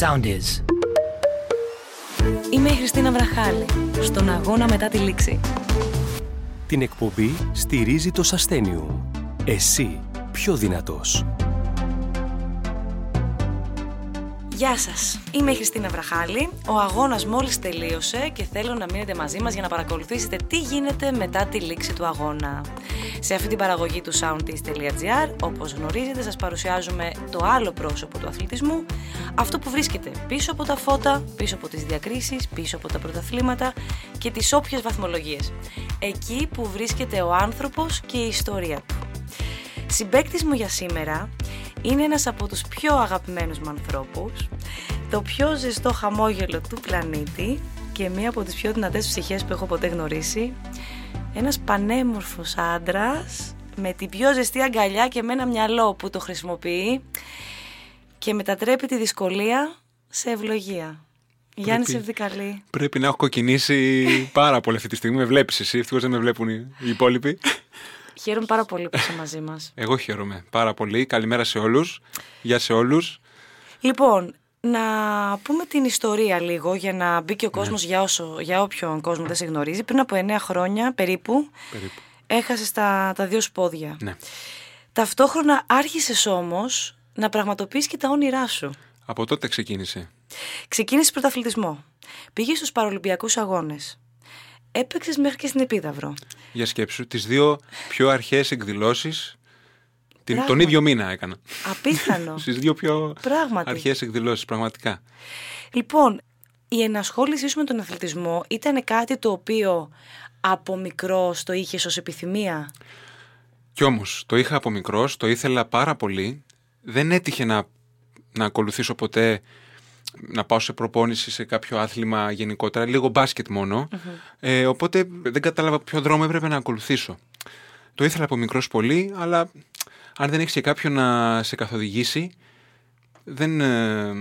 Sound is. Είμαι η Χριστίνα Βραχάλη, στον αγώνα μετά τη λήξη. Την εκπομπή στηρίζει το Σαστένιου. Εσύ πιο δυνατός. Γεια σας, είμαι η Χριστίνα Βραχάλη. Ο αγώνας μόλις τελείωσε και θέλω να μείνετε μαζί μας για να παρακολουθήσετε τι γίνεται μετά τη λήξη του αγώνα. Σε αυτή την παραγωγή του soundtease.gr, όπως γνωρίζετε, σας παρουσιάζουμε το άλλο πρόσωπο του αθλητισμού, αυτό που βρίσκεται πίσω από τα φώτα, πίσω από τις διακρίσεις, πίσω από τα πρωταθλήματα και τις όποιες βαθμολογίες. Εκεί που βρίσκεται ο άνθρωπος και η ιστορία του. Συμπέκτης μου για σήμερα είναι ένας από τους πιο αγαπημένους μου ανθρώπους, το πιο ζεστό χαμόγελο του πλανήτη και μία από τις πιο δυνατές ψυχές που έχω ποτέ γνωρίσει, ένας πανέμορφος άντρας με την πιο ζεστή αγκαλιά και με ένα μυαλό που το χρησιμοποιεί και μετατρέπει τη δυσκολία σε ευλογία. Γιάννη Σευδικαλή. Πρέπει να έχω κοκκινήσει πάρα πολύ αυτή τη στιγμή. Με βλέπεις εσύ, ευτυχώς δεν με βλέπουν οι υπόλοιποι. Χαίρομαι πάρα πολύ που είσαι μαζί μας. Εγώ χαίρομαι πάρα πολύ. Καλημέρα σε όλους. Γεια σε όλους. Λοιπόν, να πούμε την ιστορία λίγο για να μπει και ο κόσμος για, όσο, για όποιον κόσμο δεν σε γνωρίζει. Πριν από 9 χρόνια περίπου, Περίπου. έχασες τα, τα δύο σπόδια. Ναι. Ταυτόχρονα άρχισες όμως να πραγματοποιείς και τα όνειρά σου. Από τότε ξεκίνησε. Ξεκίνησες πρωταθλητισμό. Πήγες στους Παραλυμπιακούς Αγώνες. Έπαιξες μέχρι και στην Επίδαυρο. Για σκέψου, τις δύο πιο αρχαίες εκδηλώσεις. τον Πράγματι. ίδιο μήνα έκανα. Απίθανο. Στις δύο πιο Πράγματι. αρχαίες εκδηλώσεις, πραγματικά. Λοιπόν, η ενασχόλησή σου με τον αθλητισμό ήταν κάτι το οποίο από μικρό το είχες ως επιθυμία; Κι όμως, το είχα από μικρός, το ήθελα πάρα πολύ. Δεν έτυχε να, να ακολουθήσω ποτέ να πάω σε προπόνηση σε κάποιο άθλημα γενικότερα, λίγο μπάσκετ μόνο. Ε, οπότε δεν κατάλαβα ποιο δρόμο έπρεπε να ακολουθήσω. Το ήθελα από μικρός πολύ, αλλά αν δεν έχεις και κάποιον να σε καθοδηγήσει, δεν. ε,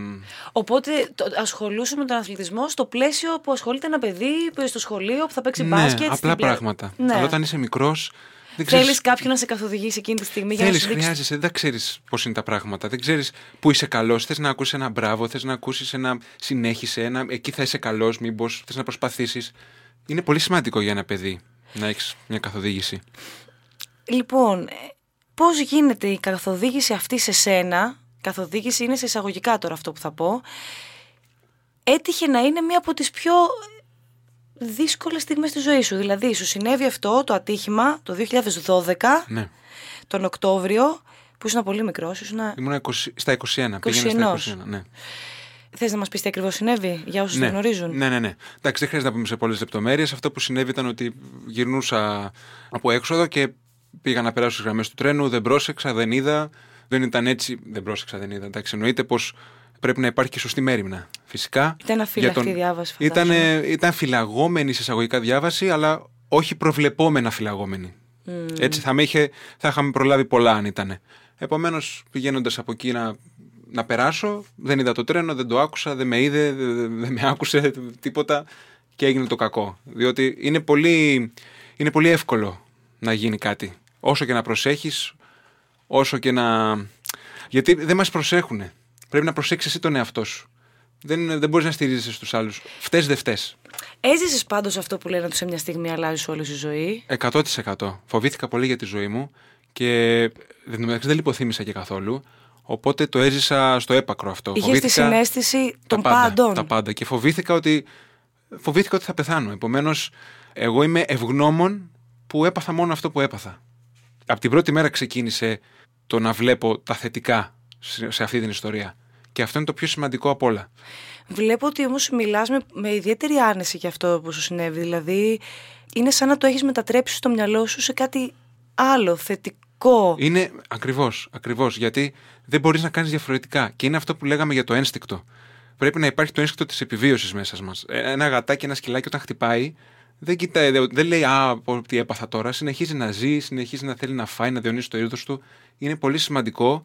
Οπότε το, ασχολούσαι με τον αθλητισμό στο πλαίσιο που ασχολείται ένα παιδί που στο σχολείο που θα παίξει ναι, μπάσκετ. απλά στην πλα- πράγματα. Ναι. Αλλά όταν είσαι μικρός, δεν Θέλεις ξέρει. κάποιον να σε καθοδηγήσει εκείνη τη στιγμή για να Θέλεις, σου δείξει. χρειάζεσαι, δεν ξέρεις πώς είναι τα πράγματα. Δεν ξέρεις πού είσαι καλός. Θες να ακούσεις ένα μπράβο, θες να ακούσεις ένα συνέχισε, ένα εκεί θα είσαι καλός, μήπως θες να προσπαθήσεις. Είναι πολύ σημαντικό για ένα παιδί να έχεις μια καθοδήγηση. Λοιπόν, πώς γίνεται η καθοδήγηση αυτή σε σένα. Καθοδήγηση είναι σε εισαγωγικά τώρα αυτό που θα πω. Έτυχε να είναι μία από τις πιο δύσκολες στιγμές της ζωής σου. Δηλαδή, σου συνέβη αυτό το ατύχημα το 2012, Ναι. τον Οκτώβριο, που ήσουν πολύ μικρός, ήσουν... Ήμουν 20, στα 21. Πήγαινα στα 21. Ναι. Θες να μας πεις τι ακριβώς συνέβη, για όσους δεν γνωρίζουν; Ναι, ναι, ναι. Εντάξει, δεν χρειάζεται να πούμε σε πολλές λεπτομέρειες. Αυτό που συνέβη ήταν ότι γυρνούσα από έξοδο και πήγα να περάσω στις γραμμές του τρένου. Δεν πρόσεξα, δεν είδα. Δεν ήταν έτσι. Δεν πρόσεξα, δεν είδα. Εντάξει, εννοείται πως πρέπει να υπάρχει και σωστή μέρημνα. Φυσικά. Ήταν αφύλακτη για η διάβαση, Ήταν, φαντάζομαι. ήταν φυλαγόμενη σε εισαγωγικά διάβαση, αλλά όχι προβλεπόμενα φυλαγόμενη. Έτσι θα, με είχε, θα είχαμε προλάβει πολλά αν ήταν. Επομένως, πηγαίνοντας από εκεί να, να περάσω, δεν είδα το τρένο, δεν το άκουσα, δεν με είδε, δεν, δεν με άκουσε τίποτα και έγινε το κακό. Διότι είναι πολύ, είναι πολύ εύκολο να γίνει κάτι. Όσο και να προσέχεις, όσο και να... Γιατί δεν μας προσέχουν. Πρέπει να προσέξεις εσύ τον εαυτό σου. Δεν, δεν μπορείς να στηρίζεσαι στους άλλους. Φταίς δεν φταίς. Έζησες πάντως αυτό που λένε ότι σε μια στιγμή αλλάζεις όλη σου η ζωή; 100%. Φοβήθηκα πολύ για τη ζωή μου και δεν, μεταξύ, δεν λιποθύμησα και καθόλου. Οπότε το έζησα στο έπακρο αυτό. Είχες τη συνέστηση των τα πάντα, πάντων; Τα πάντα. Και φοβήθηκα ότι, φοβήθηκα ότι θα πεθάνω. Επομένως, εγώ είμαι ευγνώμων που έπαθα μόνο αυτό που έπαθα. Από την πρώτη μέρα ξεκίνησε το να βλέπω τα θετικά σε σε αυτή την ιστορία. Και αυτό είναι το πιο σημαντικό απ' όλα. Βλέπω ότι όμως μιλάς με, με ιδιαίτερη άνεση για αυτό που σου συνέβη. Δηλαδή, είναι σαν να το έχεις μετατρέψει στο μυαλό σου σε κάτι άλλο, θετικό. Είναι ακριβώς, ακριβώς, γιατί δεν μπορείς να κάνεις διαφορετικά. Και είναι αυτό που λέγαμε για το ένστικτο. Πρέπει να υπάρχει το ένστικτο της επιβίωσης μέσα μας. Ένα γατάκι, ένα σκυλάκι όταν χτυπάει, δεν, κοιτάει, δεν- δεν λέει Α, πω, τι έπαθα τώρα. Συνεχίζει να ζει, συνεχίζει να θέλει να φάει, να διονύσει το είδος του. Είναι πολύ σημαντικό,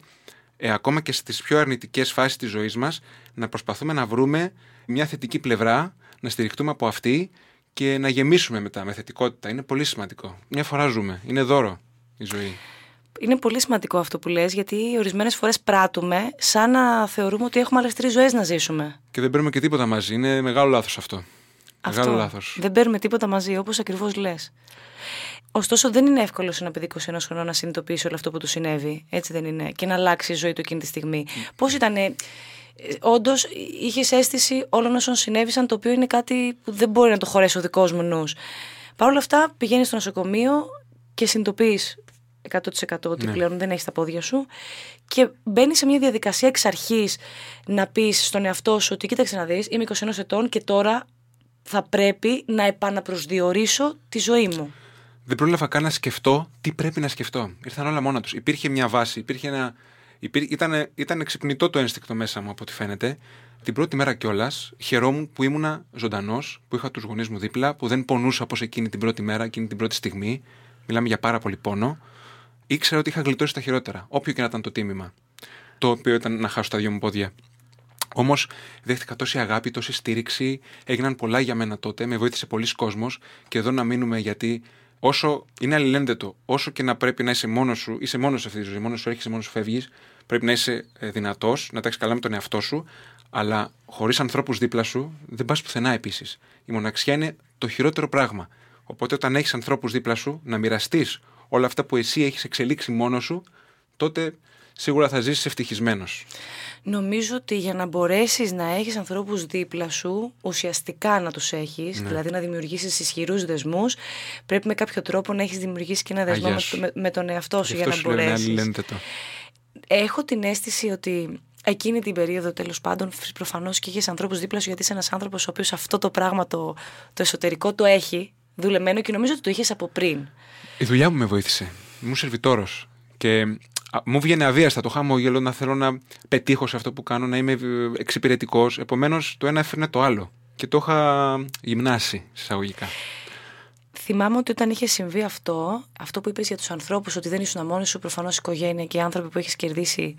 ε, ακόμα και στις πιο αρνητικές φάσεις της ζωής μας, να προσπαθούμε να βρούμε μια θετική πλευρά, να στηριχτούμε από αυτή και να γεμίσουμε μετά με θετικότητα. Είναι πολύ σημαντικό. Μια φορά ζούμε. Είναι δώρο η ζωή. Είναι πολύ σημαντικό αυτό που λες, γιατί ορισμένες φορές πράττουμε σαν να θεωρούμε ότι έχουμε άλλες τρεις ζωές να ζήσουμε. Και δεν παίρνουμε και τίποτα μαζί. Είναι μεγάλο λάθος αυτό. Αυτό. Μεγάλο λάθος. Δεν παίρνουμε τίποτα μαζί, όπως ακριβώς λες. Ωστόσο, δεν είναι εύκολο σε ένα παιδί 21 χρονών να συνειδητοποιήσει όλο αυτό που του συνέβη. Έτσι δεν είναι. Και να αλλάξει η ζωή του εκείνη τη στιγμή. Πώς ήταν, Όντως, είχες αίσθηση όλων όσων συνέβησαν, το οποίο είναι κάτι που δεν μπορεί να το χωρέσει ο δικός μου νους. Παρ' όλα αυτά, πηγαίνεις στο νοσοκομείο και συνειδητοποιείς 100% ότι Ναι. πλέον δεν έχεις τα πόδια σου και μπαίνεις σε μια διαδικασία εξ αρχής να πεις στον εαυτό σου ότι κοίταξε να δεις, είμαι 21 ετών και τώρα θα πρέπει να επαναπροσδιορίσω τη ζωή μου. Δεν πρόλαβα καν να σκεφτώ τι πρέπει να σκεφτώ. Ήρθαν όλα μόνα τους. Υπήρχε μια βάση, υπήρχε ένα. Υπήρ... Ήταν, ήταν ξυπνητό το ένστικτο μέσα μου, από ό,τι φαίνεται. Την πρώτη μέρα κιόλας χαιρόμουν που ήμουνα ζωντανός, που είχα τους γονείς μου δίπλα, που δεν πονούσα όπως εκείνη την πρώτη μέρα, εκείνη την πρώτη στιγμή. Μιλάμε για πάρα πολύ πόνο. Ήξερα ότι είχα γλιτώσει τα χειρότερα, όποιο και να ήταν το τίμημα. Το οποίο ήταν να χάσω τα δυο μου πόδια. Όμως δέχτηκα τόση αγάπη, τόση στήριξη. Έγιναν πολλά για μένα τότε. Με βοήθησε πολλοί κόσμος. Και εδώ να μείνουμε γιατί όσο είναι αλληλένδετο, όσο και να πρέπει να είσαι μόνος σου, είσαι μόνος σε αυτή τη ζωή, μόνος σου έρχεσαι, μόνος σου φεύγεις, πρέπει να είσαι δυνατός, να τα έχεις καλά με τον εαυτό σου, αλλά χωρίς ανθρώπους δίπλα σου δεν πας πουθενά επίσης. Η μοναξιά είναι το χειρότερο πράγμα. Οπότε όταν έχεις ανθρώπους δίπλα σου, να μοιραστείς όλα αυτά που εσύ έχεις εξελίξει μόνος σου, τότε σίγουρα θα ζήσεις ευτυχισμένος. Νομίζω ότι για να μπορέσεις να έχεις ανθρώπους δίπλα σου, ουσιαστικά να τους έχεις, Ναι. δηλαδή να δημιουργήσεις ισχυρούς δεσμούς, πρέπει με κάποιο τρόπο να έχεις δημιουργήσει και ένα δεσμό Αγιάς με, σου. με, με τον εαυτό σου Γι' για αυτό να σου λέω είναι μπορέσεις. αλληλένδετο. Έχω την αίσθηση ότι εκείνη την περίοδο τέλος πάντων προφανώς και είχες ανθρώπους δίπλα σου γιατί είσαι ένας άνθρωπος ο οποίος αυτό το πράγμα το, το εσωτερικό το έχει δουλεμένο και νομίζω ότι το είχες από πριν. Η δουλειά μου με βοήθησε. Ήμουν σερβιτόρος. Και α, μου βγαίνει αβίαστα το χαμόγελο να θέλω να πετύχω σε αυτό που κάνω, να είμαι εξυπηρετικός. Επομένως, το ένα έφερνε το άλλο. Και το είχα γυμνάσει, εισαγωγικά. Θυμάμαι ότι όταν είχε συμβεί αυτό, αυτό που είπες για τους ανθρώπους, ότι δεν ήσουν μόνοι σου, προφανώς η οικογένεια και οι άνθρωποι που έχεις κερδίσει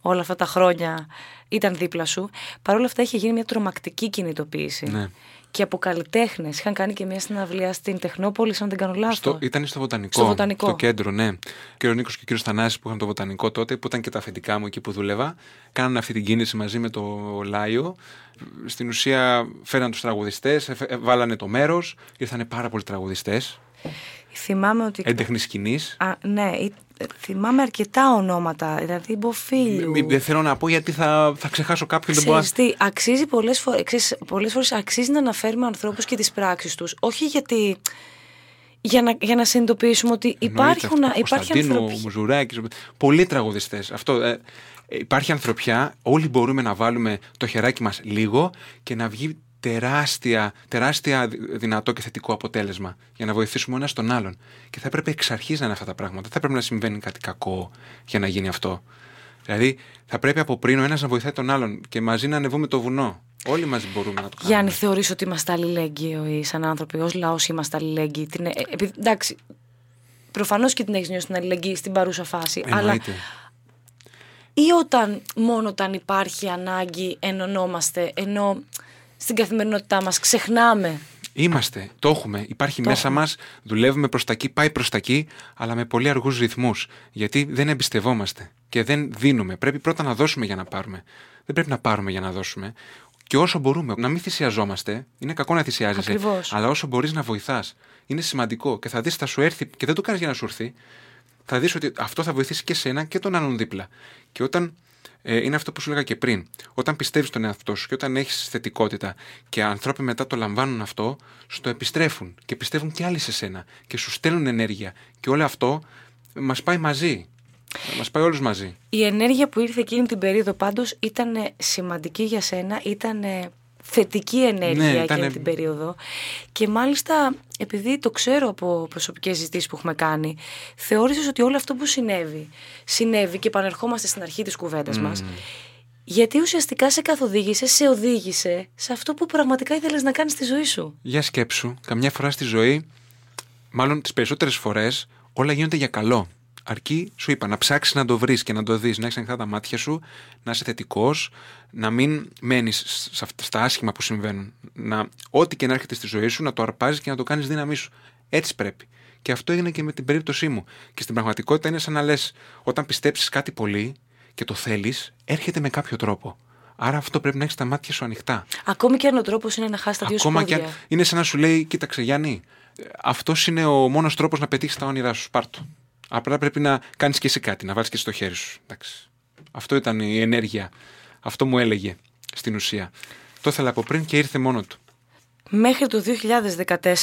όλα αυτά τα χρόνια ήταν δίπλα σου. Παρ' όλα αυτά είχε γίνει μια τρομακτική κινητοποίηση. Ναι. Και από καλλιτέχνες. Είχαν κάνει και μια συναυλία στην Τεχνόπολη, αν δεν κάνω λάθος. Στο, ήταν στο βοτανικό. Στο βοτανικό. Στο κέντρο, ναι. Ο κύριο Νίκος και ο κύριος Θανάσης που είχαν το βοτανικό τότε, που ήταν και τα αφεντικά μου εκεί που δούλευα, κάνανε αυτή την κίνηση μαζί με το Λάιο. Στην ουσία φέραν τους τραγουδιστές, βάλανε το μέρος, ήρθαν πάρα πολλοί τραγουδιστές. Θυμάμαι ότι. Έντεχνης σκηνής. Α, ναι, ή- θυμάμαι αρκετά ονόματα. Δηλαδή, Μποφίλιου. Δεν θέλω να πω γιατί θα, θα ξεχάσω κάποιον. δεν μπορώ να- Ξέρεις τι, αξίζει πολλές φορές, ξέρεις, πολλές φορές αξίζει να αναφέρουμε ανθρώπους και τις πράξεις τους. Όχι γιατί... Για να, για να συνειδητοποιήσουμε ότι Εννοείται υπάρχουν, αυτό. υπάρχει Κωνσταντίνου, ανθρωπιά. Μουζουράκης, πολλοί τραγουδιστές. Αυτό. Ε, ε, υπάρχει ανθρωπιά. Όλοι μπορούμε να βάλουμε το χεράκι μας λίγο και να βγει τεράστια, τεράστια δυ- δυνατό και θετικό αποτέλεσμα για να βοηθήσουμε ο ένας τον άλλον. Και θα έπρεπε εξ αρχής να είναι αυτά τα πράγματα. Δεν θα έπρεπε να συμβαίνει κάτι κακό για να γίνει αυτό. Δηλαδή, θα πρέπει από πριν ο ένας να βοηθάει τον άλλον και μαζί να ανεβούμε το βουνό. Όλοι μαζί μπορούμε να το κάνουμε. Γιάννη, θεωρείς ότι είμαστε αλληλέγγυοι σαν άνθρωποι, ως λαός είμαστε αλληλέγγυοι; Την, ε, επειδή, εντάξει, προφανώς και την έχεις νιώσει την αλληλεγγύη στην παρούσα φάση. Αλλά Εννοείται. ή όταν, μόνο όταν υπάρχει ανάγκη ενωνόμαστε, ενώ στην καθημερινότητά μας ξεχνάμε. Είμαστε, το έχουμε. Υπάρχει Το μέσα έχουμε. μας, δουλεύουμε προς τα εκεί, πάει προς τα εκεί, αλλά με πολύ αργούς ρυθμούς. Γιατί δεν εμπιστευόμαστε και δεν δίνουμε. Πρέπει πρώτα να δώσουμε για να πάρουμε. Δεν πρέπει να πάρουμε για να δώσουμε. Και όσο μπορούμε, να μην θυσιαζόμαστε. Είναι κακό να θυσιάζεσαι. Ακριβώς. Αλλά όσο μπορείς να βοηθάς. Είναι σημαντικό και θα δεις, θα σου έρθει. Και δεν το κάνεις για να σου έρθει. Θα δεις ότι αυτό θα βοηθήσει και σένα και τον άλλον δίπλα. Και όταν ε, είναι αυτό που σου έλεγα και πριν. Όταν πιστεύεις τον εαυτό σου και όταν έχεις θετικότητα και άνθρωποι μετά το λαμβάνουν αυτό, σου το επιστρέφουν και πιστεύουν και άλλοι σε σένα και σου στέλνουν ενέργεια. Και όλο αυτό μας πάει μαζί. Μας πάει όλους μαζί. Η ενέργεια που ήρθε εκείνη την περίοδο πάντως ήταν σημαντική για σένα, ήταν θετική ενέργεια Ναι, εκείνη ήτανε- την περίοδο και μάλιστα επειδή το ξέρω από προσωπικές συζητήσεις που έχουμε κάνει θεώρησες ότι όλο αυτό που συνέβη συνέβη και επανερχόμαστε στην αρχή της κουβέντας μας γιατί ουσιαστικά σε καθοδήγησε, σε οδήγησε σε αυτό που πραγματικά ήθελες να κάνεις στη ζωή σου. Για σκέψου, καμιά φορά στη ζωή, μάλλον τις περισσότερες φορές, όλα γίνονται για καλό. Αρκεί, σου είπα, να ψάξεις να το βρεις και να το δεις, να έχεις ανοιχτά τα μάτια σου, να είσαι θετικός, να μην μένεις στα άσχημα που συμβαίνουν. Να, ό,τι και να έρχεται στη ζωή σου, να το αρπάζεις και να το κάνεις δύναμή σου. Έτσι πρέπει. Και αυτό έγινε και με την περίπτωσή μου. Και στην πραγματικότητα είναι σαν να λες, όταν πιστέψεις κάτι πολύ και το θέλεις, έρχεται με κάποιο τρόπο. Άρα αυτό πρέπει να έχεις τα μάτια σου ανοιχτά. Ακόμη και αν ο τρόπος είναι να χάσεις τα δύο Ακόμα σπόδια. και αν είναι σαν να σου λέει, κοίταξε Γιάννη, αυτός είναι ο μόνος τρόπος να πετύχεις τα όνειρά σου. Πάρτο. Απλά πρέπει να κάνεις και εσύ κάτι, να βάλεις και στο χέρι σου. Εντάξει. Αυτό ήταν η ενέργεια. Αυτό μου έλεγε στην ουσία. Το ήθελα από πριν και ήρθε μόνο του. Μέχρι το 2014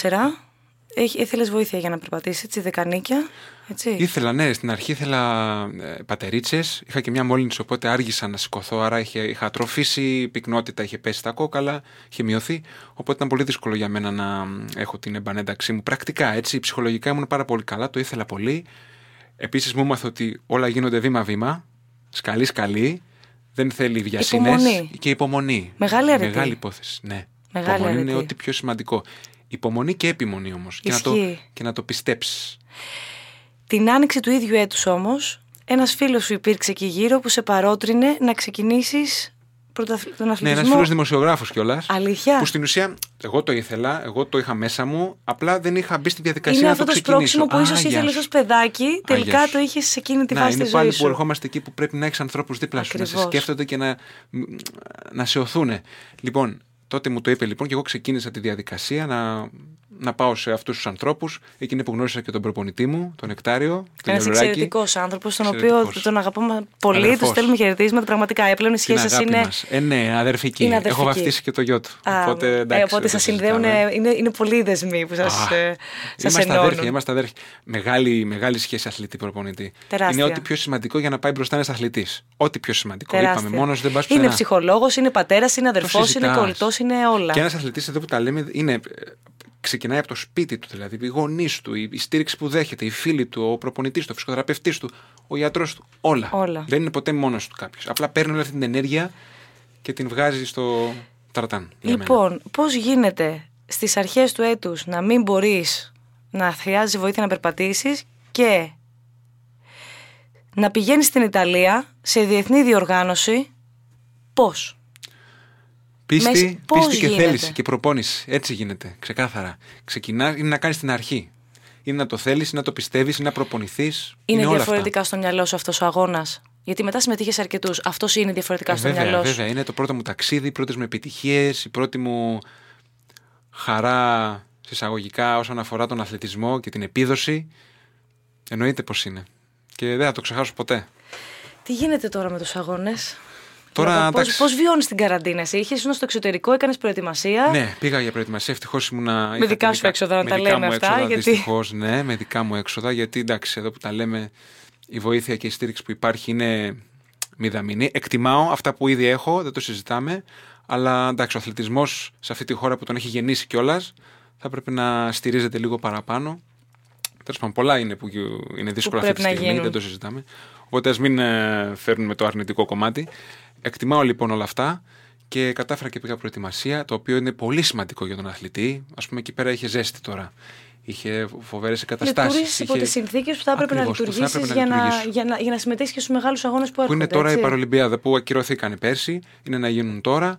ήθελες βοήθεια για να περπατήσεις, έτσι, δεκανίκια. Έτσι; Ήθελα, ναι, στην αρχή ήθελα ε, πατερίτσες. Είχα και μια μόλυνση, οπότε άργησα να σηκωθώ. Άρα είχε, είχα ατροφήσει, η πυκνότητα είχε πέσει στα κόκαλα, είχε μειωθεί. Οπότε ήταν πολύ δύσκολο για μένα να έχω την επανένταξή μου. Πρακτικά, έτσι, ψυχολογικά ήμουν πάρα πολύ καλά, το ήθελα πολύ. Επίσης μου έμαθα ότι όλα γίνονται βήμα-βήμα, σκαλί-σκαλί. Δεν θέλει βιασύνες. Υπομονή. Και υπομονή. Μεγάλη αρετή. Μεγάλη υπόθεση. Ναι. Μεγάλη υπομονή είναι αρετή. ό,τι πιο σημαντικό. Υπομονή και επιμονή όμως. Και, να το- Ισχύει. και να το πιστέψεις. Την άνοιξη του ίδιου έτους όμως, ένας φίλος σου υπήρξε εκεί γύρω που σε παρότρινε να ξεκινήσεις πρωταθλ... τον Ναι, αθλητισμό. ένα φίλος δημοσιογράφος κιόλας. Αλήθεια. Που στην ουσία εγώ το ήθελα, εγώ το είχα μέσα μου, απλά δεν είχα μπει στη διαδικασία Είναι να αυτό το το ξεκινήσω. σπρώξιμο που Α, ίσως γεια ήθελες σου. ως παιδάκι, τελικά γεια σου. το είχες σε εκείνη τη Να, φάση είναι της πάλι ζωής που σου. ερχόμαστε εκεί που πρέπει να έχεις ανθρώπους δίπλα σου, να σε Ακριβώς. σκέφτονται και να, να σε οθούν. Λοιπόν, τότε μου το είπε λοιπόν και εγώ ξεκίνησα τη διαδικασία να, να πάω σε αυτούς τους ανθρώπους. Εκείνη που γνώρισα και τον προπονητή μου, τον Εκτάριο, τον Ένας Γιαννουράκη. εξαιρετικός άνθρωπος, τον οποίο Εξαιρετικός. τον αγαπάμε πολύ, Αδερφός. του στέλνουμε χαιρετίσματα. Πραγματικά, έπλεον οι Την σχέσεις αγάπη είναι. μας. Ε, ναι, αδερφική. Είναι αδερφική. Έχω βαφτίσει και το γιο του. Α, οπότε ε, εντάξει, οπότε δεν σας το συνδέουν, συζητάμε. είναι, είναι πολλοί δεσμοί που σας Α, σας Είμαστε ενώνουν. αδέρφια, είμαστε αδέρφια. Μεγάλη, μεγάλη σχέση αθλητή-προπονητή. Τεράστια. Είναι ό,τι πιο σημαντικό για να πάει μπροστά ένας αθλητής. Ό,τι πιο σημαντικό. Τεράστια. Είπαμε, μόνος δεν πας Είναι πουθενά. ψυχολόγος, είναι πατέρας, είναι αδερφός, είναι συζητάς. κολλητός, είναι όλα. Και ένας αθλητής εδώ που τα λέμε είναι. Ε, Ξεκινάει από το σπίτι του, δηλαδή οι γονείς του, η η στήριξη που δέχεται, οι φίλοι του, ο προπονητής του, ο φυσικοθεραπευτή του, ο γιατρός του. Όλα. Όλα. Δεν είναι ποτέ μόνος του κάποιος. Απλά παίρνει όλη αυτή την ενέργεια και την βγάζει στο ταρτάν. για μένα. Λοιπόν, πώς γίνεται στις αρχές του έτους να μην μπορείς να χρειάζεσαι βοήθεια να περπατήσεις και να πηγαίνεις στην Ιταλία σε διεθνή διοργάνωση. Πώς; Πίστη, Μέσα- πώς πίστη και γίνεται; θέληση και προπόνηση. Έτσι γίνεται. Ξεκάθαρα. Ξεκινάς είναι να κάνεις την αρχή. Είναι να το θέλεις, είναι να το πιστεύεις, είναι να προπονηθείς. Είναι, όλα διαφορετικά στο μυαλό σου αυτός ο αγώνας. Γιατί μετά συμμετείχες σε αρκετούς. Αυτός είναι διαφορετικά αυτά. στο Ε, βέβαια, μυαλό σου. βέβαια. Είναι το πρώτο μου ταξίδι, οι πρώτες μου επιτυχίες, η πρώτη μου χαρά συσσαγωγικά όσον αφορά τον αθλητισμό και την επίδοση. Εννοείται πως είναι. Και δεν θα το ξεχάσω ποτέ. Τι γίνεται τώρα με τους αγώνες; Τώρα, Πώ εντάξει. πώς βιώνεις την καραντίνα, εσύ; Είχες ήσουν στο εξωτερικό, έκανες προετοιμασία; Ναι, πήγα για προετοιμασία. Ευτυχώς ήμουνα. Με δικά σου έξοδα, να με τα δικά λέμε μου αυτά, Έξοδα, γιατί- Δυστυχώς, ναι, με δικά μου έξοδα. Γιατί εντάξει, εδώ που τα λέμε, η βοήθεια και η στήριξη που υπάρχει είναι μηδαμινή. Εκτιμάω αυτά που ήδη έχω, δεν το συζητάμε. Αλλά εντάξει, ο αθλητισμός σε αυτή τη χώρα που τον έχει γεννήσει κιόλας θα πρέπει να στηρίζεται λίγο παραπάνω. Τέλος πάντων, πολλά είναι που είναι δύσκολα αυτή πρέπει τη να στιγμή, γίνουν. δεν το συζητάμε. Οπότε ας μην ε, φέρνουμε το αρνητικό κομμάτι. Εκτιμάω λοιπόν όλα αυτά και κατάφερα και πήγα προετοιμασία, το οποίο είναι πολύ σημαντικό για τον αθλητή. Α πούμε, εκεί πέρα είχε ζέστη τώρα. Είχε φοβερές εγκαταστάσεις. Λειτουργήσει υπό τις συνθήκες που θα έπρεπε να Ακριβώς, που θα λειτουργήσεις έπρεπε να για, να, λειτουργήσω. για, να, για να συμμετέχεις και στους μεγάλους αγώνες που Που έρχονται. είναι τώρα έτσι. η Παρολυμπιάδα που ακυρωθήκαν πέρσι. Είναι να γίνουν τώρα.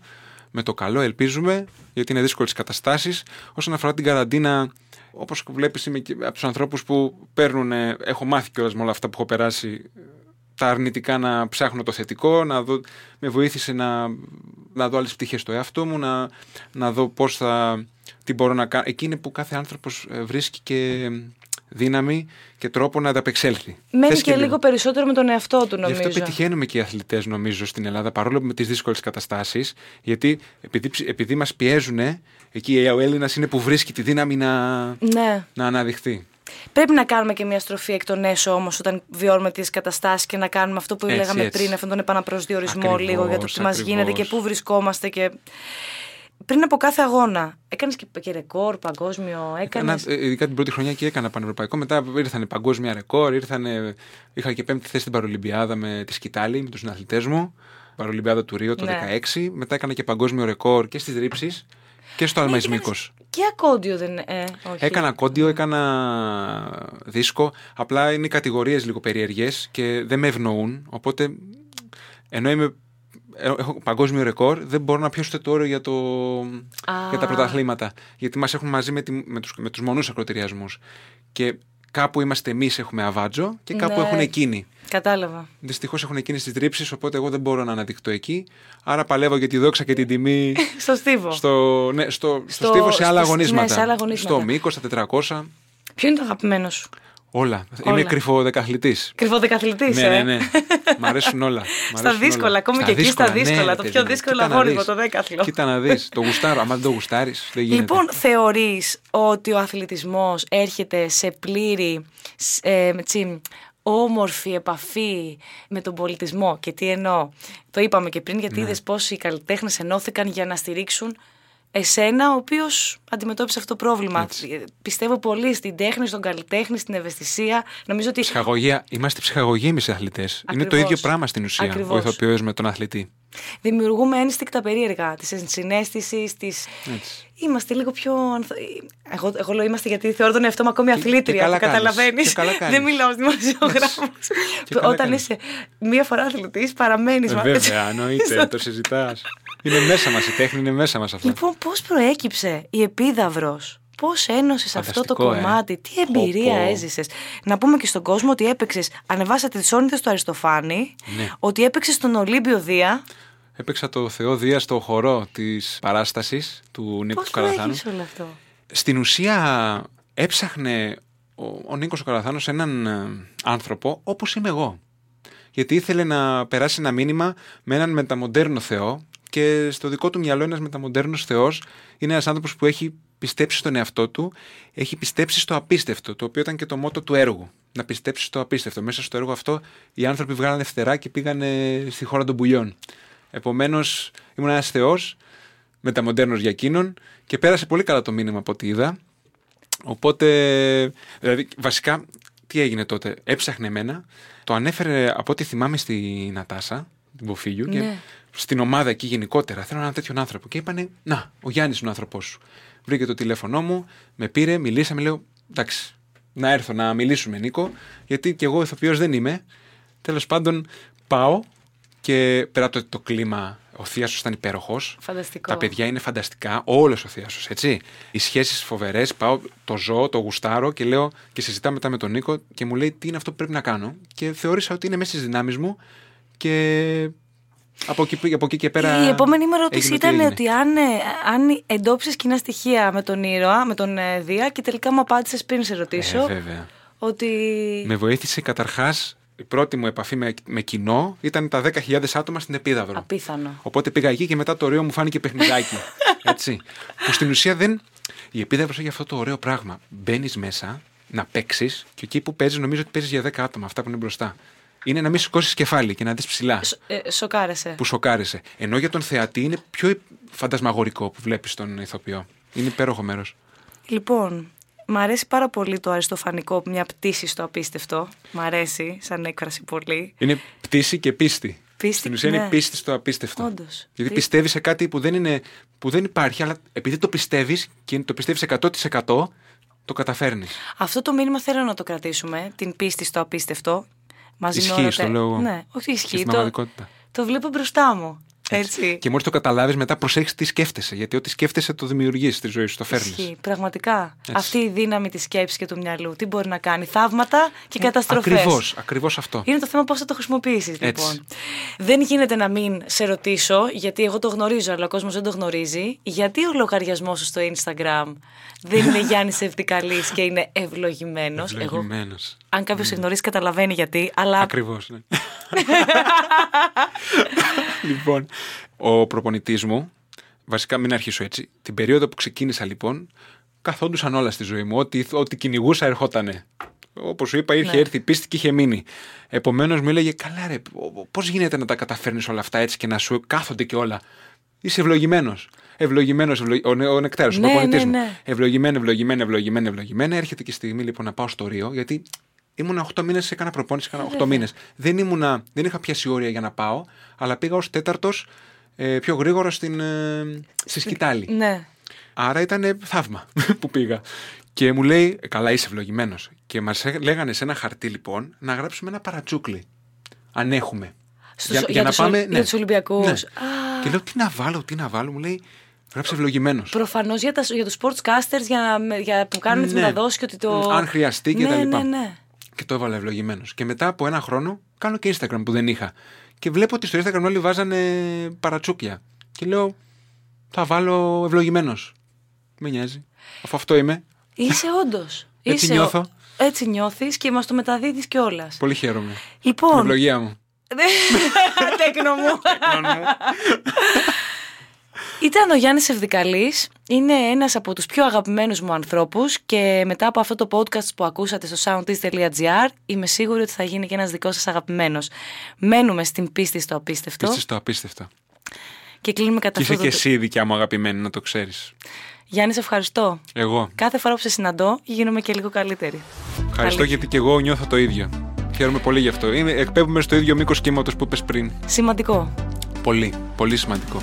Με το καλό, ελπίζουμε, γιατί είναι δύσκολες καταστάσεις. Όσον αφορά την καραντίνα, όπως βλέπεις, είμαι και από τους ανθρώπους που παίρνουν. Έχω μάθει κιόλας με όλα αυτά που έχω περάσει τα αρνητικά να ψάχνω το θετικό, να δω, με βοήθησε να, να δω άλλες πτυχές στο εαυτό μου, να, να δω πώς θα, τι μπορώ να κάνω. Εκεί είναι που κάθε άνθρωπος ε, βρίσκει και δύναμη και τρόπο να ανταπεξέλθει. Μένει Θες και λίγο περισσότερο με τον εαυτό του, Γι' νομίζω. αυτό πετυχαίνουμε και οι αθλητές, νομίζω, στην Ελλάδα, παρόλο με τις δύσκολες καταστάσεις. Γιατί επειδή, ψ- επειδή μας πιέζουν, εκεί ο Έλληνας είναι που βρίσκει τη δύναμη να, Ναι. να αναδειχθεί. Πρέπει να κάνουμε και μια στροφή εκ των έσω όμως όταν βιώνουμε τις καταστάσεις και να κάνουμε αυτό που Έτσι, λέγαμε έτσι. πριν, αυτόν τον επαναπροσδιορισμό Ακριβώς, λίγο για το τι μας ακριβώς. γίνεται και πού βρισκόμαστε. Και... Πριν από κάθε αγώνα, έκανες και, και ρεκόρ παγκόσμιο, έκανε. Έκανα, ε, ειδικά την πρώτη χρονιά και έκανα πανευρωπαϊκό. Μετά ήρθαν παγκόσμια ρεκόρ. Ήρθανε, είχα και πέμπτη θέση στην Παρολυμπιάδα με τη Σκητάλη, με τους συναθλητές μου. Παρολυμπιάδα του Ρίο το Ναι. 2016. Μετά έκανα και παγκόσμιο ρεκόρ και στις ρήψεις και στο Αλμαϊσμίκο. Και ακόντιο δεν. Ε, όχι. Έκανα κόντιο, έκανα δίσκο. Απλά είναι οι κατηγορίες λίγο περίεργε και δεν με ευνοούν. Οπότε, ενώ είμαι, ε, έχω παγκόσμιο ρεκόρ, δεν μπορώ να πιάσω το όριο για, το, Α. για τα πρωταθλήματα. Γιατί μας έχουν μαζί με, τη, με τους με τους μονούς ακροτηριασμούς. Και Κάπου είμαστε εμείς, έχουμε αβάτζο και κάπου Ναι. έχουν εκείνοι. Κατάλαβα. Δυστυχώς έχουν εκείνες τις ρήψεις, οπότε εγώ δεν μπορώ να αναδειχτώ εκεί. Άρα παλεύω για τη δόξα και την τιμή Στο στίβο. στο, ναι, στο, στο, Στο- στίβο σε άλλα στο- ναι, αγωνίσματα. σε άλλα αγωνίσματα. Στο μήκο, στα 400. Ποιο είναι το αγαπημένο σου; Όλα. Όλα. Είμαι κρυφοδεκαθλητής. Κρυφοδεκαθλητής, Ναι, ε; ναι, ναι. Μ' αρέσουν όλα. Μ' Στα αρέσουν δύσκολα, όλα. ακόμη και εκεί στα δύσκολα, ναι, το παιδί πιο μου. δύσκολο Κοίτα να αγώνισμα, δεις. το δέκαθλο. Κοίτα να δεις. το γουστάρω. Άμα δεν το γουστάρεις, δεν γίνεται. Λοιπόν, θεωρείς ότι ο αθλητισμός έρχεται σε πλήρη σ- ε, έτσι, όμορφη επαφή με τον πολιτισμό και τι εννοώ. Το είπαμε και πριν γιατί Ναι. είδες πώς οι καλλιτέχνες ενώθηκαν για να στηρίξουν εσένα ο οποίος αντιμετώπισε αυτό το πρόβλημα. Ε, Πιστεύω πολύ στην τέχνη, στον καλλιτέχνη, στην ευαισθησία. Νομίζω ότι Ψυχαγωγία. Είμαστε ψυχαγωγοί εμείς οι αθλητές. Είναι το Ακριβώς. ίδιο πράγμα στην ουσία Ακριβώς. ο ηθοποιό με τον αθλητή. Δημιουργούμε ένστικτα περίεργα της ενσυναίσθησης, της... Έτσι. Είμαστε λίγο πιο. ανθ- Εγώ, εγώ λέω είμαστε γιατί θεωρώ τον εαυτό μου ακόμη αθλήτρια. καλά Το κάνεις. καταλαβαίνεις. Και καλά κάνεις. Δεν μιλάω ως δημοσιογράφος. Και καλά Όταν κάνεις. είσαι μία φορά αθλητής, παραμένεις. Ε, βέβαια, εννοείται. το συζητάς. Είναι μέσα μας η τέχνη, είναι μέσα μας αυτό. Λοιπόν, πώς προέκυψε η επίδαυρος, Πώς ένωσες αυτό το Φανταστικό, ε. κομμάτι, τι εμπειρία Πω, πω. έζησες. Να πούμε και στον κόσμο ότι έπαιξες, ανεβάσατε τις όνειτε του Αριστοφάνη, Ναι. ότι έπαιξες στον Ολύμπιο Δία. Έπαιξα το Θεό Δία στο χορό της παράστασης του Νίκου Πώς του Καραθάνου. προέκυψε όλο αυτό; Στην ουσία έψαχνε ο, ο Νίκος ο Καραθάνος έναν ε, άνθρωπο όπως είμαι εγώ. Γιατί ήθελε να περάσει ένα μήνυμα με έναν μεταμοντέρνο Θεό και στο δικό του μυαλό ένας μεταμοντέρνος Θεός είναι ένας άνθρωπος που έχει πιστέψει στον εαυτό του, έχει πιστέψει στο απίστευτο, το οποίο ήταν και το μότο του έργου. Να πιστέψεις στο απίστευτο. Μέσα στο έργο αυτό οι άνθρωποι βγάλανε φτερά και πήγανε στη χώρα των πουλιών. Επομένως ήμουν ένας Θεός μεταμοντέρνος για εκείνον και πέρασε πολύ καλά το μήνυμα από ό,τι είδα. Οπότε, δηλαδή, βασικά, τι έγινε τότε. Έψαχνε εμένα, το ανέφερε από ό,τι θυμάμαι στη Νατάσα, την Ποφίλιου, και Ναι. Στην ομάδα εκεί γενικότερα. Θέλω έναν τέτοιον άνθρωπο. Και είπανε, Να, ο Γιάννης είναι ο άνθρωπός σου. Βρήκε το τηλέφωνό μου, με πήρε, μιλήσαμε, λέω, Εντάξει, να έρθω να μιλήσουμε, Νίκο, γιατί και εγώ ηθοποιός δεν είμαι. Τέλος πάντων, πάω και πέρα από το, το κλίμα, ο Θίασο ήταν υπέροχος. Φανταστικό. Τα παιδιά είναι φανταστικά, όλος ο Θίασο, έτσι. Οι σχέσεις φοβερές, πάω, το ζω, το γουστάρω και λέω και συζητάω μετά με τον Νίκο και μου λέει τι είναι αυτό που πρέπει να κάνω. Και θεώρησα ότι είναι μέσα στις δυνάμεις μου και από εκεί, από εκεί και πέρα. Η επόμενη μου ερώτηση έγινε ό,τι ήταν έγινε. ότι αν, ε, αν εντόπισες κοινά στοιχεία με τον ήρωα, με τον ε, Δία και τελικά μου απάντησες πριν σε ρωτήσω. Ε, βέβαια. ότι. Με βοήθησε καταρχάς. Η πρώτη μου επαφή με, με κοινό ήταν τα 10.000 άτομα στην Επίδαυρο. Απίθανο. Οπότε πήγα εκεί και μετά το ωραίο μου φάνηκε παιχνιδάκι. Έτσι. που στην ουσία δεν. Η Επίδαυρο έχει αυτό το ωραίο πράγμα. Μπαίνεις μέσα να παίξεις και εκεί που παίζεις νομίζω ότι παίζεις για 10 άτομα, αυτά που είναι μπροστά. Είναι να μην σηκώσεις κεφάλι και να δεις ψηλά. Σ- ε, σοκάρεσε. Που σοκάρισε. Ενώ για τον θεατή είναι πιο φαντασμαγορικό που βλέπεις τον ηθοποιό. Είναι υπέροχο μέρος. Λοιπόν, μ' αρέσει πάρα πολύ το αριστοφανικό, μια πτήση στο απίστευτο. Μ' αρέσει, σαν έκφραση πολύ. Είναι πτήση και πίστη. Πίστη, Στην ουσία ναι. είναι πίστη στο απίστευτο. Όντως. Γιατί Τι- πιστεύεις σε κάτι που δεν, είναι, που δεν υπάρχει, αλλά επειδή το πιστεύεις και το πιστεύεις 100% το καταφέρνεις. Αυτό το μήνυμα θέλω να το κρατήσουμε, την πίστη στο απίστευτο. Μαζί με Ισχύει όλα στο τα- λόγο. Ναι, όχι Και ισχύει. στην Το, πραγματικότητα. το βλέπω μπροστά μου. Έτσι. Και μόλις το καταλάβεις, μετά προσέχεις τι σκέφτεσαι. Γιατί ό,τι σκέφτεσαι το δημιουργείς στη ζωή σου, το φέρνεις. Ισχύει, πραγματικά. Αυτή η δύναμη της σκέψης και του μυαλού. Τι μπορεί να κάνει, θαύματα και Ε, καταστροφές. Ακριβώς, ακριβώς αυτό. Είναι το θέμα πώς θα το χρησιμοποιήσεις, Έτσι. λοιπόν. Δεν γίνεται να μην σε ρωτήσω, γιατί εγώ το γνωρίζω, αλλά ο κόσμος δεν το γνωρίζει. Γιατί ο λογαριασμός σου στο Instagram δεν είναι Γιάννη Ευτικαλή και είναι ευλογημένος. Εγώ, Ευλογημένος. αν κάποιος σε γνωρίζει, καταλαβαίνει γιατί. Αλλά Ακριβώς, ναι. λοιπόν, ο προπονητής μου, βασικά μην αρχίσω έτσι, την περίοδο που ξεκίνησα λοιπόν, καθόντουσαν όλα στη ζωή μου. Ό,τι, ό,τι κυνηγούσα ερχότανε. Όπως σου είπα, είχε Ναι. έρθει η πίστη και είχε μείνει. Επομένως μου έλεγε, Καλά, ρε, πώς γίνεται να τα καταφέρνεις όλα αυτά έτσι και να σου κάθονται και όλα; Είσαι ευλογημένος. Ευλογημένος, ο, νε- ο νεκτάριο, Ναι, ο προπονητής ναι, μου. ναι. Ευλογημένο, ευλογημένο, ευλογημένο, ευλογημένο. Έρχεται και η στιγμή λοιπόν να πάω στο Ρίο, γιατί ήμουνα 8 μήνες, έκανα προπόνηση, έκανα 8 μήνες. Δεν, ήμουνα, δεν είχα πιάσει όρια για να πάω, αλλά πήγα ως τέταρτος ε, πιο γρήγορα στην, ε, στη σκητάλη. ναι. Άρα ήταν θαύμα που πήγα. Και μου λέει, καλά είσαι ευλογημένος. Και μας λέγανε σε ένα χαρτί λοιπόν να γράψουμε ένα παρατσούκλι. Αν έχουμε. Στους- για τους Ολ- για τους Ολυμπιακούς. Ναι. Α. Και λέω, τι να βάλω, τι να βάλω. Μου λέει, Γράψε ευλογημένος. Προφανώς για, τα- για τους sportscasters για, για, που κάνουν τι Ναι. μεταδόσει και ότι το. Αν χρειαστεί και ναι, τα λοιπά. Ναι, ναι. Και το έβαλα ευλογημένος. Και μετά από ένα χρόνο κάνω και Instagram που δεν είχα. Και βλέπω ότι στο Instagram όλοι βάζανε παρατσούκια. Και λέω, θα βάλω ευλογημένος. Με νοιάζει. Αφού αυτό είμαι. Είσαι όντως. Έτσι νιώθω. Έτσι νιώθεις και μας το μεταδίδεις κιόλας. Πολύ χαίρομαι. Με Λοιπόν. ευλογία μου. Τέκνο μου. Ήταν ο Γιάννης Ευδικαλής, είναι ένας από τους πιο αγαπημένους μου ανθρώπους και μετά από αυτό το podcast που ακούσατε στο soundist.gr είμαι σίγουρη ότι θα γίνει και ένας δικός σας αγαπημένος. Μένουμε στην πίστη στο απίστευτο Πίστης στο απίστευτο. και κλείνουμε κατά Και είσαι αυτό και το... εσύ δικιά μου αγαπημένη, να το ξέρεις. Γιάννη, σε ευχαριστώ. Εγώ. Κάθε φορά που σε συναντώ γίνομαι και λίγο καλύτερη. Ευχαριστώ Αλήθεια. γιατί και εγώ νιώθω το ίδιο. Χαίρομαι πολύ γι' αυτό. Είναι, εκπέμπουμε στο ίδιο μήκος κύματος που είπες πριν. Σημαντικό. Πολύ, πολύ σημαντικό.